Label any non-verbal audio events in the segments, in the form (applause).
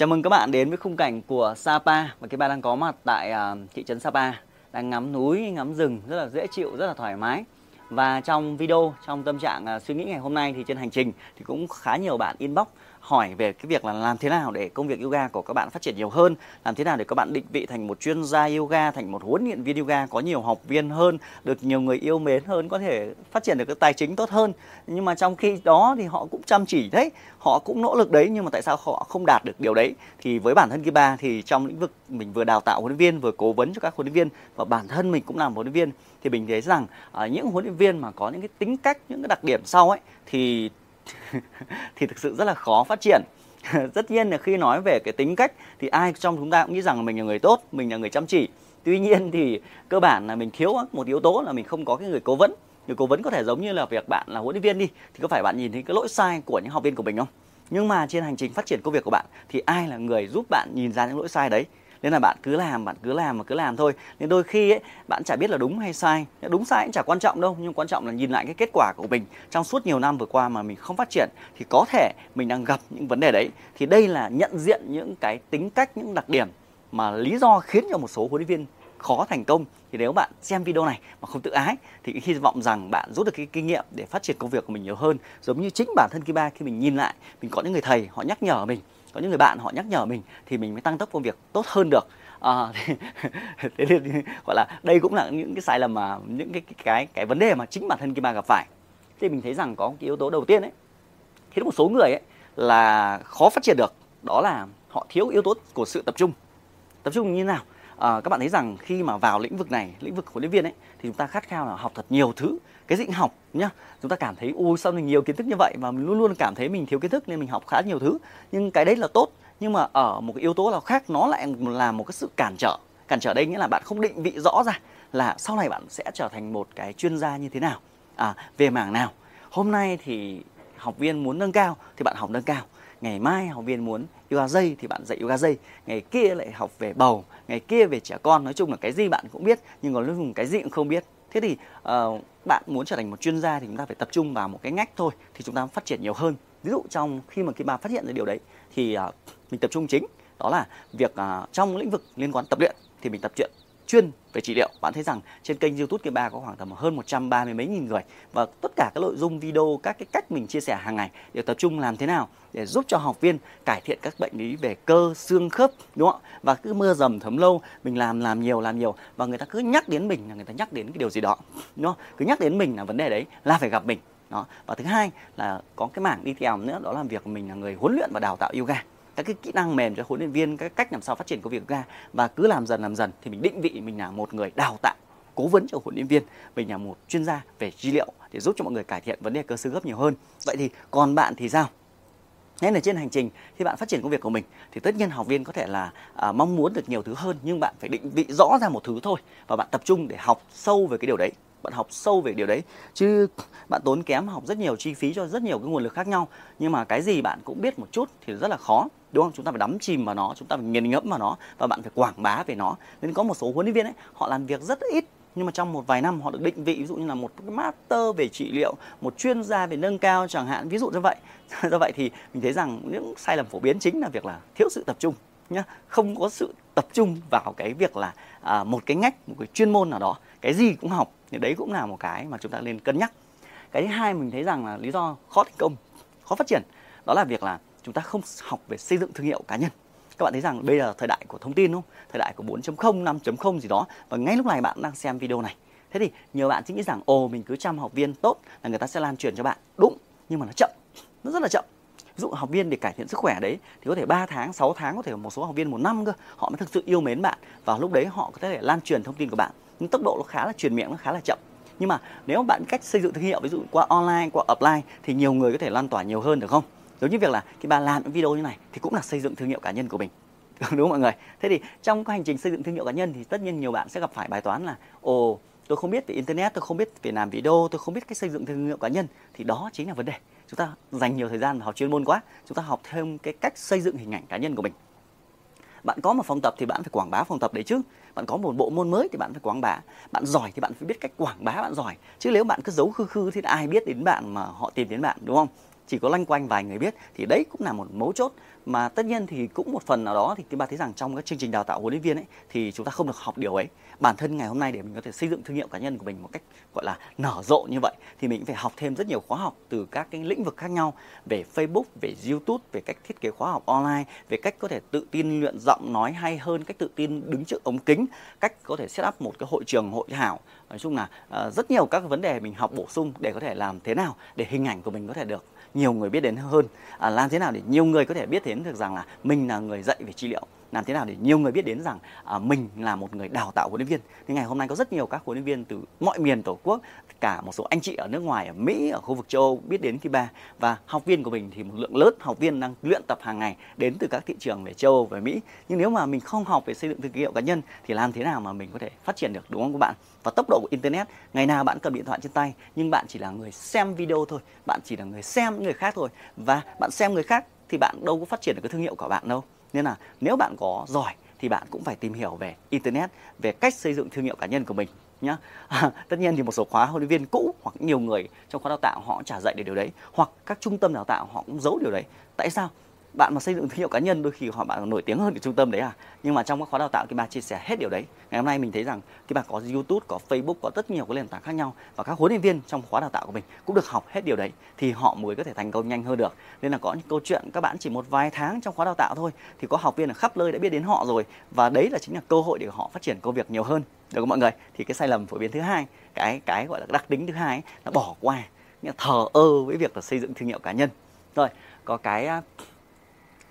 Chào mừng các bạn đến với khung cảnh của Sapa và các bạn đang có mặt tại uh, thị trấn Sapa đang ngắm núi, ngắm rừng rất là dễ chịu, rất là thoải mái. Và trong video, trong tâm trạng uh, suy nghĩ ngày hôm nay thì trên hành trình thì cũng khá nhiều bạn inbox hỏi về cái việc là làm thế nào để công việc yoga của các bạn phát triển nhiều hơn, làm thế nào để các bạn định vị thành một chuyên gia yoga, thành một huấn luyện viên yoga có nhiều học viên hơn, được nhiều người yêu mến hơn, có thể phát triển được cái tài chính tốt hơn. Nhưng mà trong khi đó thì họ cũng chăm chỉ đấy, họ cũng nỗ lực đấy nhưng mà tại sao họ không đạt được điều đấy? Thì với bản thân Kiba thì trong lĩnh vực mình vừa đào tạo huấn luyện viên, vừa cố vấn cho các huấn luyện viên và bản thân mình cũng làm huấn luyện viên thì mình thấy rằng uh, những huấn luyện viên mà có những cái tính cách, những cái đặc điểm sau ấy thì (laughs) thì thực sự rất là khó phát triển. (laughs) Tất nhiên là khi nói về cái tính cách thì ai trong chúng ta cũng nghĩ rằng mình là người tốt, mình là người chăm chỉ. Tuy nhiên thì cơ bản là mình thiếu một yếu tố là mình không có cái người cố vấn. Người cố vấn có thể giống như là việc bạn là huấn luyện viên đi, thì có phải bạn nhìn thấy cái lỗi sai của những học viên của mình không? Nhưng mà trên hành trình phát triển công việc của bạn thì ai là người giúp bạn nhìn ra những lỗi sai đấy? Nên là bạn cứ làm, bạn cứ làm và cứ làm thôi. Nên đôi khi ấy, bạn chả biết là đúng hay sai. Đúng sai cũng chả quan trọng đâu, nhưng quan trọng là nhìn lại cái kết quả của mình. Trong suốt nhiều năm vừa qua mà mình không phát triển, thì có thể mình đang gặp những vấn đề đấy. Thì đây là nhận diện những cái tính cách, những đặc điểm mà lý do khiến cho một số huấn luyện viên khó thành công. Thì nếu bạn xem video này mà không tự ái, thì hy vọng rằng bạn rút được cái kinh nghiệm để phát triển công việc của mình nhiều hơn. Giống như chính bản thân Kiba, khi mình nhìn lại, mình có những người thầy, họ nhắc nhở mình có những người bạn họ nhắc nhở mình thì mình mới tăng tốc công việc tốt hơn được. À, (laughs) thế nên gọi là đây cũng là những cái sai lầm mà những cái cái cái, cái vấn đề mà chính bản thân Kim Ba gặp phải. Thì mình thấy rằng có cái yếu tố đầu tiên ấy khiến một số người ấy là khó phát triển được đó là họ thiếu yếu tố của sự tập trung. Tập trung như thế nào? À, các bạn thấy rằng khi mà vào lĩnh vực này lĩnh vực huấn luyện viên ấy thì chúng ta khát khao là học thật nhiều thứ cái gì học nhá. Chúng ta cảm thấy ui sao mình nhiều kiến thức như vậy mà mình luôn luôn cảm thấy mình thiếu kiến thức nên mình học khá nhiều thứ. Nhưng cái đấy là tốt nhưng mà ở một cái yếu tố nào khác nó lại là một cái sự cản trở. Cản trở đây nghĩa là bạn không định vị rõ ra là sau này bạn sẽ trở thành một cái chuyên gia như thế nào à, về mảng nào. Hôm nay thì học viên muốn nâng cao thì bạn học nâng cao ngày mai học viên muốn yoga dây thì bạn dạy yoga dây. Ngày kia lại học về bầu. Ngày kia về trẻ con. Nói chung là cái gì bạn cũng biết nhưng còn lúc dùng cái gì cũng không biết. Thế thì uh, bạn muốn trở thành một chuyên gia thì chúng ta phải tập trung vào một cái ngách thôi thì chúng ta phát triển nhiều hơn. Ví dụ trong khi mà cái bà phát hiện ra điều đấy thì uh, mình tập trung chính. Đó là việc uh, trong lĩnh vực liên quan tập luyện thì mình tập luyện chuyên về trị liệu. Bạn thấy rằng trên kênh youtube kia ba có khoảng tầm hơn 130 mấy nghìn người và tất cả các nội dung video, các cái cách mình chia sẻ hàng ngày đều tập trung làm thế nào để giúp cho học viên cải thiện các bệnh lý về cơ, xương khớp, đúng không và cứ mưa dầm thấm lâu, mình làm làm nhiều làm nhiều và người ta cứ nhắc đến mình là người ta nhắc đến cái điều gì đó, đúng không? Cứ nhắc đến mình là vấn đề đấy là phải gặp mình, đó. Và thứ hai là có cái mảng đi theo nữa, đó là việc mình là người huấn luyện và đào tạo yoga các cái kỹ năng mềm cho huấn luyện viên các cách làm sao phát triển công việc ra. Và cứ làm dần làm dần thì mình định vị mình là một người đào tạo cố vấn cho huấn luyện viên. Mình là một chuyên gia về dữ liệu để giúp cho mọi người cải thiện vấn đề cơ xương gấp nhiều hơn. Vậy thì còn bạn thì sao? Nên là trên hành trình khi bạn phát triển công việc của mình thì tất nhiên học viên có thể là à, mong muốn được nhiều thứ hơn nhưng bạn phải định vị rõ ra một thứ thôi và bạn tập trung để học sâu về cái điều đấy bạn học sâu về điều đấy. Chứ bạn tốn kém học rất nhiều chi phí cho rất nhiều cái nguồn lực khác nhau. Nhưng mà cái gì bạn cũng biết một chút thì rất là khó đúng không? Chúng ta phải đắm chìm vào nó chúng ta phải nghiền ngẫm vào nó và bạn phải quảng bá về nó. Nên có một số huấn luyện viên ấy họ làm việc rất ít nhưng mà trong một vài năm họ được định vị ví dụ như là một cái master về trị liệu một chuyên gia về nâng cao chẳng hạn ví dụ như vậy. (laughs) Do vậy thì mình thấy rằng những sai lầm phổ biến chính là việc là thiếu sự tập trung nhá. Không có sự tập trung vào cái việc là à, một cái ngách một cái chuyên môn nào đó cái gì cũng học, thì đấy cũng là một cái mà chúng ta nên cân nhắc. Cái thứ hai mình thấy rằng là lý do khó thành công, khó phát triển, đó là việc là chúng ta không học về xây dựng thương hiệu cá nhân. Các bạn thấy rằng bây giờ thời đại của thông tin đúng không? Thời đại của 4.0 5.0 gì đó. Và ngay lúc này bạn đang xem video này. Thế thì nhiều bạn chỉ nghĩ rằng, ồ, mình cứ chăm học viên tốt là người ta sẽ lan truyền cho bạn. Đúng, nhưng mà nó chậm, nó rất là chậm. Ví dụ học viên để cải thiện sức khỏe đấy, thì có thể 3 tháng 6 tháng, có thể một số học viên một năm cơ, họ mới thực sự yêu mến bạn. Và lúc đấy họ có thể lan truyền thông tin của bạn nhưng tốc độ nó khá là truyền miệng, nó khá là chậm. Nhưng mà nếu bạn cách xây dựng thương hiệu, ví dụ qua online, qua offline thì nhiều người có thể lan tỏa nhiều hơn, được không? Giống như việc là khi bà làm những video như này thì cũng là xây dựng thương hiệu cá nhân của mình. (laughs) Đúng không mọi người? Thế thì trong cái hành trình xây dựng thương hiệu cá nhân thì tất nhiên nhiều bạn sẽ gặp phải bài toán là, ồ, tôi không biết về internet, tôi không biết về làm video, tôi không biết cách xây dựng thương hiệu cá nhân. Thì đó chính là vấn đề. Chúng ta dành nhiều thời gian học chuyên môn quá, chúng ta học thêm cái cách xây dựng hình ảnh cá nhân của mình. Bạn có một phòng tập thì bạn phải quảng bá phòng tập đấy chứ bạn có một bộ môn mới thì bạn phải quảng bá. Bạn giỏi thì bạn phải biết cách quảng bá bạn giỏi. Chứ nếu bạn cứ giấu khư khư thì ai biết đến bạn mà họ tìm đến bạn, đúng không? Chỉ có lanh quanh vài người biết thì đấy cũng là một mấu chốt mà tất nhiên thì cũng một phần nào đó thì cái bà thấy rằng trong các chương trình đào tạo huấn luyện viên ấy thì chúng ta không được học điều ấy bản thân ngày hôm nay để mình có thể xây dựng thương hiệu cá nhân của mình một cách gọi là nở rộ như vậy thì mình phải học thêm rất nhiều khóa học từ các cái lĩnh vực khác nhau về Facebook, về YouTube, về cách thiết kế khóa học online, về cách có thể tự tin luyện giọng nói hay hơn, cách tự tin đứng trước ống kính, cách có thể set up một cái hội trường hội thảo. Nói chung là uh, rất nhiều các vấn đề mình học bổ sung để có thể làm thế nào để hình ảnh của mình có thể được nhiều người biết đến hơn à, làm thế nào để nhiều người có thể biết đến được rằng là mình là người dạy về trị liệu làm thế nào để nhiều người biết đến rằng à, mình là một người đào tạo huấn luyện viên. Thì ngày hôm nay có rất nhiều các huấn luyện viên từ mọi miền tổ quốc, cả một số anh chị ở nước ngoài, ở Mỹ, ở khu vực châu Âu biết đến Kiba và học viên của mình thì một lượng lớn học viên đang luyện tập hàng ngày đến từ các thị trường về châu Âu và Mỹ. Nhưng nếu mà mình không học về xây dựng thương hiệu cá nhân thì làm thế nào mà mình có thể phát triển được đúng không các bạn? Và tốc độ của internet, ngày nào bạn cầm điện thoại trên tay nhưng bạn chỉ là người xem video thôi, bạn chỉ là người xem người khác thôi và bạn xem người khác thì bạn đâu có phát triển được cái thương hiệu của bạn đâu. Nên là nếu bạn có giỏi thì bạn cũng phải tìm hiểu về internet về cách xây dựng thương hiệu cá nhân của mình nhá. À, (laughs) tất nhiên thì một số khóa huấn luyện viên cũ hoặc nhiều người trong khóa đào tạo họ trả dạy để điều đấy hoặc các trung tâm đào tạo họ cũng giấu điều đấy. Tại sao? Bạn mà xây dựng thương hiệu cá nhân đôi khi họ bạn nổi tiếng hơn cái trung tâm đấy à. Nhưng mà trong các khóa đào tạo thì bà chia sẻ hết điều đấy. Ngày hôm nay mình thấy rằng cái bà có youtube có facebook có rất nhiều cái nền tảng khác nhau. Và các huấn luyện viên trong khóa đào tạo của mình cũng được học hết điều đấy thì họ mới có thể thành công nhanh hơn được. Nên là có những câu chuyện các bạn chỉ một vài tháng trong khóa đào tạo thôi thì có học viên ở khắp nơi đã biết đến họ rồi. Và đấy là chính là cơ hội để họ phát triển công việc nhiều hơn. Được không mọi người? Thì cái sai lầm phổ biến thứ hai cái cái gọi là đặc tính thứ hai ấy, là bỏ qua nghĩa là thờ ơ với việc là xây dựng thương hiệu cá nhân. Rồi có cái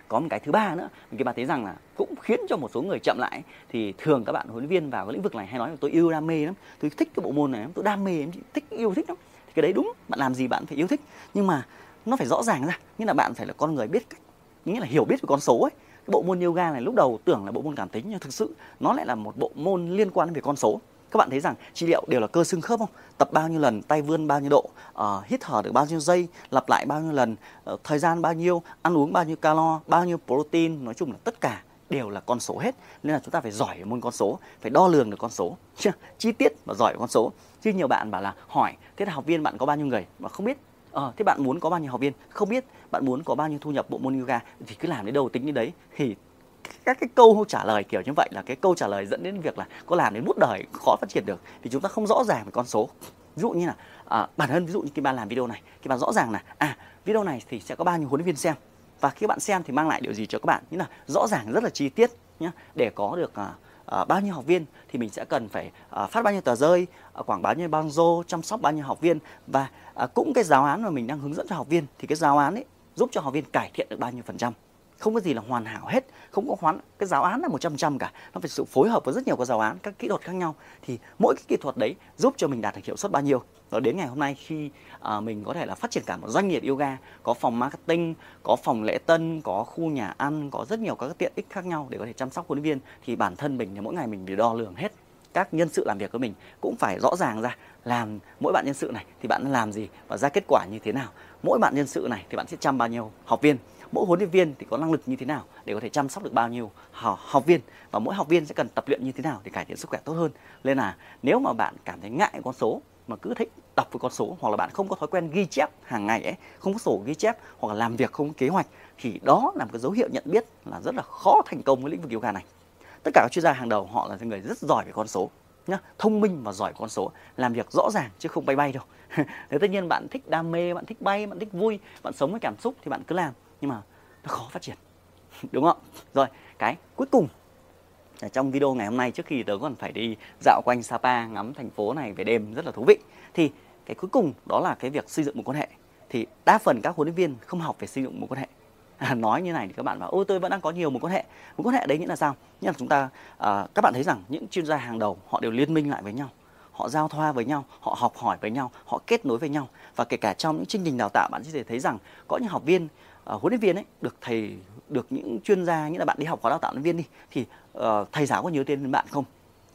có một cái thứ ba nữa mình các bạn thấy rằng là cũng khiến cho một số người chậm lại. Thì thường các bạn huấn luyện viên vào cái lĩnh vực này hay nói là tôi yêu đam mê lắm, tôi thích cái bộ môn này lắm, tôi đam mê thích, yêu thích lắm. Thì cái đấy đúng, bạn làm gì bạn phải yêu thích. Nhưng mà nó phải rõ ràng ra, nghĩa là bạn phải là con người biết cách, nghĩa là hiểu biết về con số ấy. Cái bộ môn yoga này lúc đầu tưởng là bộ môn cảm tính, nhưng thực sự nó lại là một bộ môn liên quan đến về con số các bạn thấy rằng trị liệu đều là cơ xương khớp không? Tập bao nhiêu lần tay vươn bao nhiêu độ uh, hít thở được bao nhiêu giây lặp lại bao nhiêu lần uh, thời gian bao nhiêu ăn uống bao nhiêu calo bao nhiêu protein nói chung là tất cả đều là con số hết. Nên là chúng ta phải giỏi môn con số phải đo lường được con số chi tiết và giỏi con số. Chứ nhiều bạn bảo là hỏi thế là học viên bạn có bao nhiêu người? Mà không biết. Ờ thế bạn muốn có bao nhiêu học viên? Không biết. Bạn muốn có bao nhiêu thu nhập bộ môn yoga? Thì cứ làm đến đâu tính như đấy. Thì các cái câu trả lời kiểu như vậy là cái câu trả lời dẫn đến việc là có làm đến bút đời khó phát triển được. Vì chúng ta không rõ ràng về con số. Ví dụ như là à, bản thân ví dụ như khi bạn làm video này khi bạn rõ ràng là à video này thì sẽ có bao nhiêu huấn luyện viên xem. Và khi bạn xem thì mang lại điều gì cho các bạn? Như là rõ ràng rất là chi tiết nhé để có được à, à, bao nhiêu học viên thì mình sẽ cần phải à, phát bao nhiêu tờ rơi à, quảng bá như bao nhiêu chăm sóc bao nhiêu học viên. Và à, cũng cái giáo án mà mình đang hướng dẫn cho học viên thì cái giáo án ấy giúp cho học viên cải thiện được bao nhiêu phần trăm không có gì là hoàn hảo hết. Không có hoán cái giáo án là một trăm trăm cả. Nó phải sự phối hợp với rất nhiều các giáo án các kỹ thuật khác nhau. Thì mỗi cái kỹ thuật đấy giúp cho mình đạt được hiệu suất bao nhiêu. Rồi đến ngày hôm nay khi à, mình có thể là phát triển cả một doanh nghiệp yoga có phòng marketing có phòng lễ tân có khu nhà ăn có rất nhiều các tiện ích khác nhau để có thể chăm sóc huấn luyện viên thì bản thân mình thì mỗi ngày mình phải đo lường hết các nhân sự làm việc với mình cũng phải rõ ràng ra, làm mỗi bạn nhân sự này thì bạn làm gì và ra kết quả như thế nào. Mỗi bạn nhân sự này thì bạn sẽ chăm bao nhiêu học viên. Mỗi huấn luyện viên thì có năng lực như thế nào để có thể chăm sóc được bao nhiêu học viên. Và mỗi học viên sẽ cần tập luyện như thế nào để cải thiện sức khỏe tốt hơn. Nên là nếu mà bạn cảm thấy ngại con số mà cứ thích đọc với con số hoặc là bạn không có thói quen ghi chép hàng ngày ấy, không có sổ ghi chép hoặc là làm việc không có kế hoạch thì đó là một cái dấu hiệu nhận biết là rất là khó thành công với lĩnh vực yoga này tất cả các chuyên gia hàng đầu họ là những người rất giỏi về con số, nhá, thông minh và giỏi con số, làm việc rõ ràng chứ không bay bay đâu. (laughs) Thế tất nhiên bạn thích đam mê, bạn thích bay, bạn thích vui, bạn sống với cảm xúc thì bạn cứ làm, nhưng mà nó khó phát triển, (laughs) đúng không? Rồi, cái cuối cùng trong video ngày hôm nay trước khi tớ còn phải đi dạo quanh Sapa, ngắm thành phố này về đêm, rất là thú vị. Thì cái cuối cùng đó là cái việc xây dựng một quan hệ. Thì đa phần các huấn luyện viên không học về xây dựng một quan hệ. (laughs) nói như này thì các bạn bảo ôi tôi vẫn đang có nhiều mối quan hệ. Mối quan hệ đấy nghĩa là sao? Nghĩa là chúng ta à, các bạn thấy rằng những chuyên gia hàng đầu họ đều liên minh lại với nhau họ giao thoa với nhau họ học hỏi với nhau họ kết nối với nhau. Và kể cả trong những chương trình đào tạo bạn có thể thấy rằng có những học viên uh, huấn luyện viên ấy được thầy được những chuyên gia nghĩa là bạn đi học khóa đào tạo huấn luyện viên đi thì uh, thầy giáo có nhớ tên bạn không?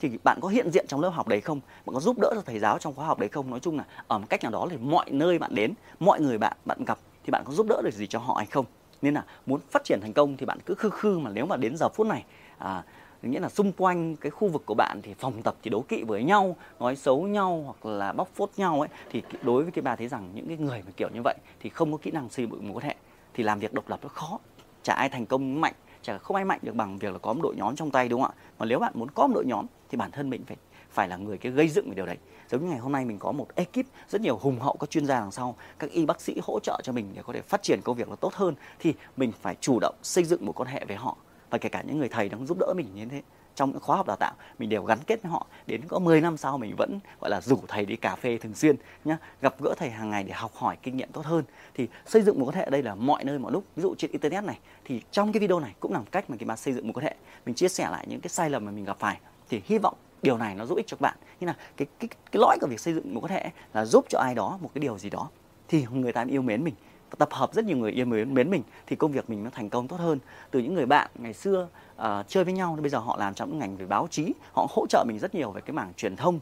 Thì bạn có hiện diện trong lớp học đấy không? Bạn có giúp đỡ cho thầy giáo trong khóa học đấy không? Nói chung là ở một cách nào đó thì mọi nơi bạn đến mọi người bạn bạn gặp thì bạn có giúp đỡ được gì cho họ hay không? Nên là muốn phát triển thành công thì bạn cứ khư khư mà nếu mà đến giờ phút này à, nghĩa là xung quanh cái khu vực của bạn thì phòng tập thì đấu kỵ với nhau nói xấu nhau hoặc là bóc phốt nhau ấy thì đối với cái bà thấy rằng những cái người mà kiểu như vậy thì không có kỹ năng xây dựng mối quan hệ thì làm việc độc lập nó khó. Chả ai thành công mạnh chả không ai mạnh được bằng việc là có một đội nhóm trong tay đúng không ạ? Mà nếu bạn muốn có một đội nhóm thì bản thân mình phải phải là người cái gây dựng về điều đấy. Giống như ngày hôm nay mình có một ekip rất nhiều hùng hậu, các chuyên gia đằng sau, các y bác sĩ hỗ trợ cho mình để có thể phát triển công việc nó tốt hơn, thì mình phải chủ động xây dựng một quan hệ với họ. Và kể cả những người thầy đang giúp đỡ mình như thế, trong những khóa học đào tạo, mình đều gắn kết với họ. Đến có 10 năm sau mình vẫn, gọi là, rủ thầy đi cà phê thường xuyên nhá, gặp gỡ thầy hàng ngày để học hỏi kinh nghiệm tốt hơn. Thì xây dựng một quan hệ ở đây là mọi nơi, mọi lúc. Ví dụ trên internet này, thì trong cái video này cũng là một cách mà cái bạn xây dựng một quan hệ. Mình chia sẻ lại những cái sai lầm mà mình gặp phải. Thì hy vọng điều này nó giúp ích cho các bạn. Như là cái cái cái lõi của việc xây dựng một quan hệ là giúp cho ai đó một cái điều gì đó thì người ta yêu mến mình. Tập hợp rất nhiều người yêu mến mến mình thì công việc mình nó thành công tốt hơn. Từ những người bạn ngày xưa uh, chơi với nhau bây giờ họ làm trong những ngành về báo chí họ hỗ trợ mình rất nhiều về cái mảng truyền thông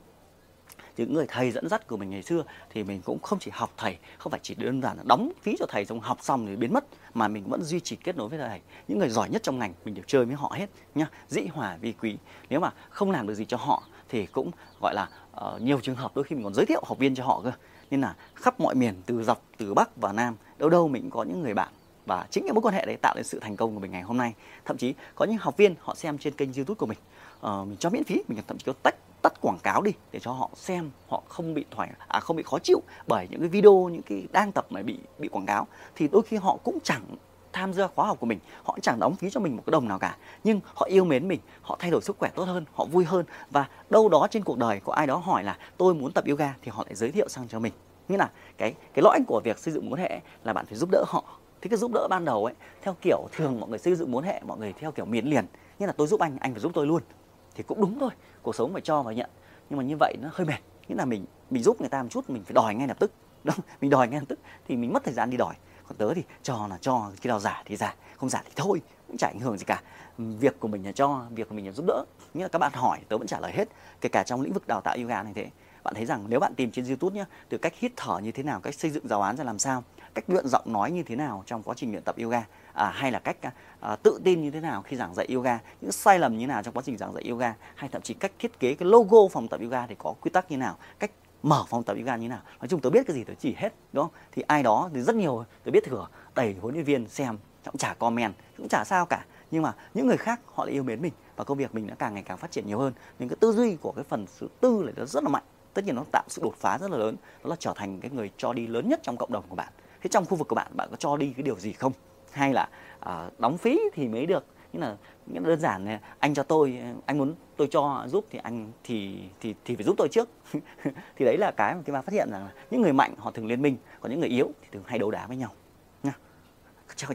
những người thầy dẫn dắt của mình ngày xưa thì mình cũng không chỉ học thầy không phải chỉ đơn giản là đóng phí cho thầy xong học xong rồi biến mất mà mình vẫn duy trì kết nối với thầy. Những người giỏi nhất trong ngành mình đều chơi với họ hết nhá dĩ hòa vi quý. Nếu mà không làm được gì cho họ thì cũng gọi là uh, nhiều trường hợp đôi khi mình còn giới thiệu học viên cho họ cơ. Nên là khắp mọi miền từ dọc từ bắc và nam đâu đâu mình cũng có những người bạn và chính những mối quan hệ đấy tạo nên sự thành công của mình ngày hôm nay. Thậm chí có những học viên họ xem trên kênh youtube của mình uh, mình cho miễn phí mình thậm chí có tách tắt quảng cáo đi, để cho họ xem họ không bị thoải à không bị khó chịu bởi những cái video, những cái đang tập mà bị bị quảng cáo. Thì đôi khi họ cũng chẳng tham gia khóa học của mình, họ chẳng đóng phí cho mình một cái đồng nào cả. Nhưng họ yêu mến mình, họ thay đổi sức khỏe tốt hơn, họ vui hơn. Và đâu đó trên cuộc đời có ai đó hỏi là, tôi muốn tập yoga, thì họ lại giới thiệu sang cho mình. Nghĩa là cái cái lõi của việc xây dựng mối hệ là bạn phải giúp đỡ họ. Thì cái giúp đỡ ban đầu ấy, theo kiểu thường mọi người xây dựng mối hệ, mọi người theo kiểu miến liền. Như là tôi giúp anh anh phải giúp tôi luôn thì cũng đúng thôi, cuộc sống phải cho và nhận. Nhưng mà như vậy nó hơi mệt, nghĩa là mình mình giúp người ta một chút, mình phải đòi ngay lập tức. (laughs) Đúng, mình đòi ngay lập tức thì mình mất thời gian đi đòi. Còn tớ thì cho là cho, khi nào giả thì giả, không giả thì thôi, cũng chả ảnh hưởng gì cả. Ừ, việc của mình là cho, việc của mình là giúp đỡ. Nghĩa là các bạn hỏi, tớ vẫn trả lời hết, kể cả trong lĩnh vực đào tạo yoga này thế bạn thấy rằng nếu bạn tìm trên youtube nhé từ cách hít thở như thế nào cách xây dựng giáo án ra làm sao cách luyện giọng nói như thế nào trong quá trình luyện tập yoga à, hay là cách à, tự tin như thế nào khi giảng dạy yoga những sai lầm như thế nào trong quá trình giảng dạy yoga hay thậm chí cách thiết kế cái logo phòng tập yoga thì có quy tắc như thế nào cách mở phòng tập yoga như thế nào. Nói chung tôi biết cái gì tôi chỉ hết đúng không? Thì ai đó thì rất nhiều tôi biết thừa đẩy huấn luyện viên xem cũng chả comment cũng chả sao cả. Nhưng mà những người khác họ lại yêu mến mình và công việc mình nó càng ngày càng phát triển nhiều hơn. Nên cái tư duy của cái phần thứ tư lại nó rất là mạnh tất nhiên nó tạo sự đột phá rất là lớn đó là trở thành cái người cho đi lớn nhất trong cộng đồng của bạn. Thế trong khu vực của bạn bạn có cho đi cái điều gì không? Hay là uh, đóng phí thì mới được? Như là những đơn giản này anh cho tôi anh muốn tôi cho giúp thì anh thì thì thì phải giúp tôi trước. (laughs) Thì đấy là cái mà cái mà phát hiện rằng là những người mạnh họ thường liên minh còn những người yếu thì thường hay đấu đá với nhau. Nha.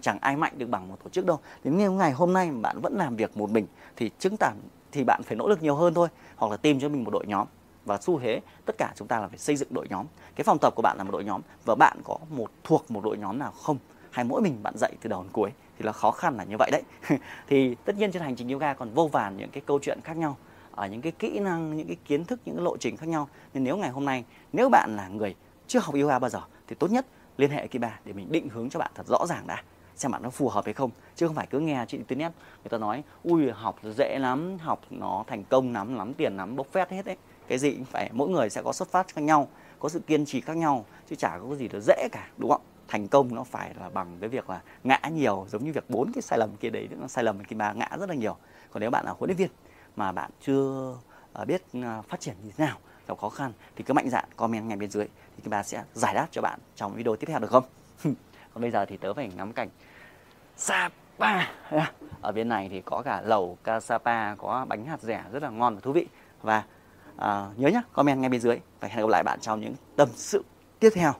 Chẳng ai mạnh được bằng một tổ chức đâu. Đến như ngày hôm nay mà bạn vẫn làm việc một mình thì chứng tỏ thì bạn phải nỗ lực nhiều hơn thôi hoặc là tìm cho mình một đội nhóm và xu thế tất cả chúng ta là phải xây dựng đội nhóm. Cái phòng tập của bạn là một đội nhóm và bạn có một, thuộc một đội nhóm nào không? Hay mỗi mình bạn dạy từ đầu đến cuối thì là khó khăn là như vậy đấy. (laughs) Thì tất nhiên trên hành trình yoga còn vô vàn những cái câu chuyện khác nhau ở những cái kỹ năng, những cái kiến thức, những cái lộ trình khác nhau. Nên nếu ngày hôm nay, nếu bạn là người chưa học yoga bao giờ thì tốt nhất liên hệ Kiba để mình định hướng cho bạn thật rõ ràng đã. Xem bạn nó phù hợp hay không. Chứ không phải cứ nghe trên internet người ta nói, ui, học dễ lắm, học nó thành công lắm lắm tiền lắm, bốc phét hết đấy cái gì cũng phải, mỗi người sẽ có xuất phát khác nhau, có sự kiên trì khác nhau, chứ chả có gì là dễ cả, đúng không? Thành công nó phải là bằng cái việc là ngã nhiều, giống như việc bốn cái sai lầm kia đấy, nó sai lầm khi mà ngã rất là nhiều. Còn nếu bạn là huấn luyện viên mà bạn chưa ờ, biết ờ, phát triển như thế nào, gặp khó khăn thì cứ mạnh dạn comment ngay bên dưới thì chúng ta sẽ giải đáp cho bạn trong video tiếp theo, được không? (laughs) Còn bây giờ thì tớ phải ngắm cảnh Sapa. Ở bên này thì có cả lẩu ca Sapa có bánh hạt rẻ rất là ngon và thú vị. Và à, nhớ nhé comment ngay bên dưới và hẹn gặp lại bạn trong những tâm sự tiếp theo.